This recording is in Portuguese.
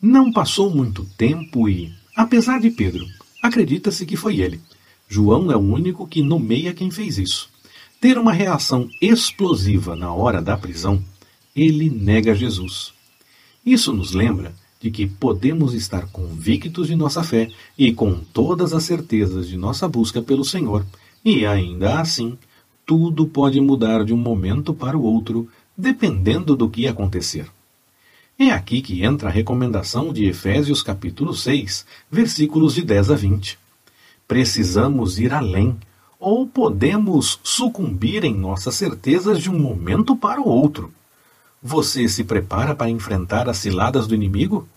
Não passou muito tempo e, apesar de Pedro, acredita-se que foi ele. João é o único que nomeia quem fez isso. Ter uma reação explosiva na hora da prisão, ele nega Jesus. Isso nos lembra de que podemos estar convictos de nossa fé e com todas as certezas de nossa busca pelo Senhor, e ainda assim, tudo pode mudar de um momento para o outro, dependendo do que acontecer. É aqui que entra a recomendação de Efésios capítulo 6, versículos de 10 a 20. Precisamos ir além, ou podemos sucumbir em nossas certezas de um momento para o outro. Você se prepara para enfrentar as ciladas do inimigo?